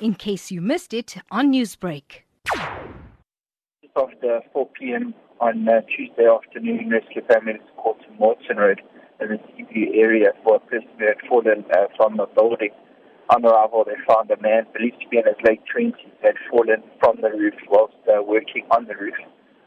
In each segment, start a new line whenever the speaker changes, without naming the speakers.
in case you missed it on Newsbreak.
After 4 p.m. on uh, Tuesday afternoon, rescue families called to Mortan Road in the Seaview area for a person who had fallen uh, from a building. On arrival, they found a man believed to be in his late 20s had fallen from the roof whilst uh, working on the roof.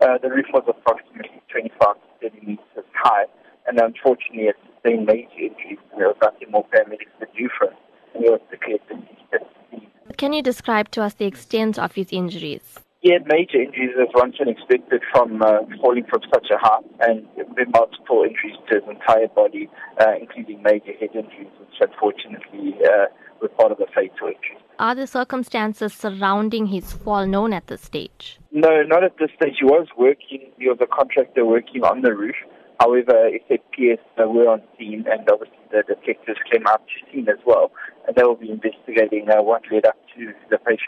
Uh, the roof was approximately 25 to 30 meters high, and unfortunately, it sustained major injuries. There was nothing more paramedics could do for him, and he was declared deceased at the scene.
Can you describe to us the extent of his injuries?
He had major injuries as one can expect it from uh, falling from such a height, and multiple injuries to his entire body, uh, including major head injuries, which unfortunately uh, were part of the fatal injury.
Are the circumstances surrounding his fall known at this stage?
No, not at this stage. He was working, he was a contractor working on the roof. However, SAPS were on scene and obviously the detectives came out to scene as well. And they will be investigating uh, what led up to the patient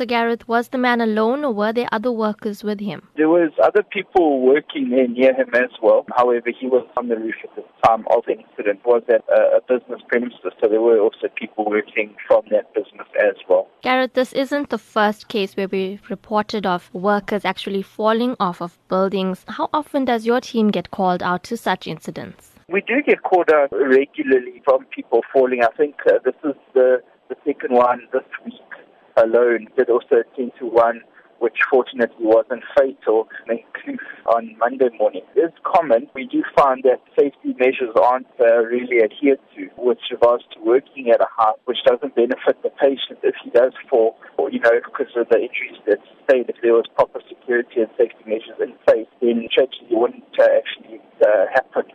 So, Garrith, was the man alone or were there other workers with him?
There was other people working there near him as well. However, he was on the roof at the time of the incident. was at a, a business premises, so there were also people working from that business as well.
Garrith, this isn't the first case where we've reported of workers actually falling off of buildings. How often does your team get called out to such incidents?
We do get called out regularly from people falling. I think uh, this is the, the second one this week alone did also attend to one which fortunately wasn't fatal on Monday morning. It is common. We do find that safety measures aren't uh, really adhered to with regards to working at a height, which doesn't benefit the patient if he does fall, or, you know, because of the injuries that sustained. If there was proper security and safety measures in place, then tragedy wouldn't uh, actually uh, happen.